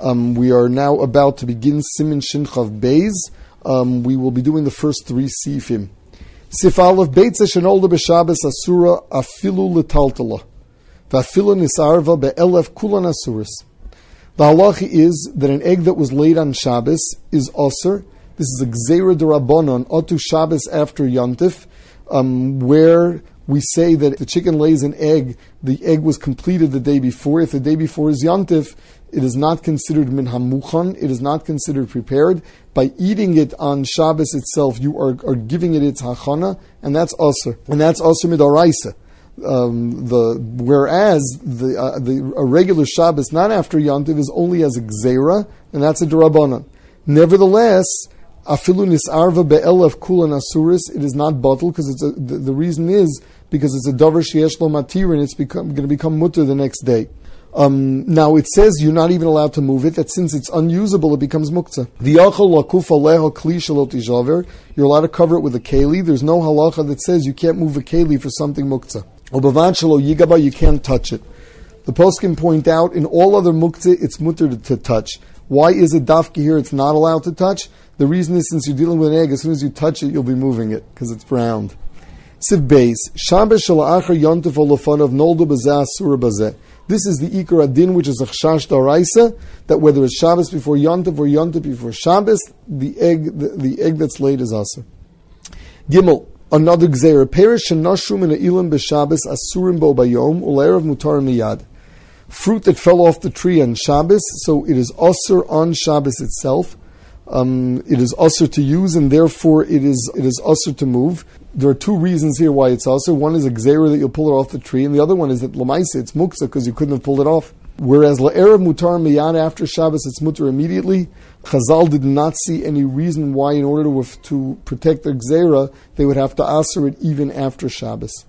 Um, we are now about to begin Siman Shinchav Beis. Um, we will be doing the first three sifim. Sif Aleph Beitza Shenolda B'Shabbos Asura Afilu L'Taltala V'Afilu Nisarva Be'elef Kulan Asuris. The halacha is that an egg that was laid on Shabbos is osir. This is a gzera derabanan otu Shabbos after Yontif, um, where we say that the chicken lays an egg, the egg was completed the day before. If the day before is Yontif, it is not considered min hamuchan, it is not considered prepared. By eating it on Shabbos itself, you are, are giving it its hachana, and that's also, and that's also midoraisa. Um, the whereas the uh, the a regular Shabbos not after Yontiv is only as a gzera, and that's a derabanan. Nevertheless, afilu nisarva be'elef kulan asuris, it is not bottle because it's a, the, the, reason is because it's a davar sheyesh lo matir and it's going to become mutter the next day. Um, now it says you're not even allowed to move it. That since it's unusable, it becomes muktzah. You're allowed to cover it with a keli. There's no halacha that says you can't move a keli for something yigaba, you can't touch it. The can point out in all other muktzah it's mutter to, touch. Why is it dafki here? It's not allowed to touch. The reason is since you're dealing with an egg, as soon as you touch it, you'll be moving it because it's round. Sif Beis Shabbos shalachar noldu surah. This is the Ikar Adin, which is a Chashash Daraisa, that whether it's Shabbos before Yontif or Yontif before Shabbos, the egg, the, the egg that's laid is Asa. Gimel, another Gzeir, Perish Shanashrum in Ilim B'Shabbos Asurim Bo Bayom, Uleirav Mutar Miyad. Fruit that fell off the tree on Shabbos, so it is Asur on Shabbos itself. Um, it is usher to use, and therefore it is it is usher to move. There are two reasons here why it's usher. One is a gzera that you'll pull it off the tree, and the other one is that lamaisa it's muksa because you couldn't have pulled it off. Whereas la'erev mutar miyad after Shabbos it's mutar immediately. Chazal did not see any reason why, in order to, to protect their gzera, they would have to usher it even after Shabbos.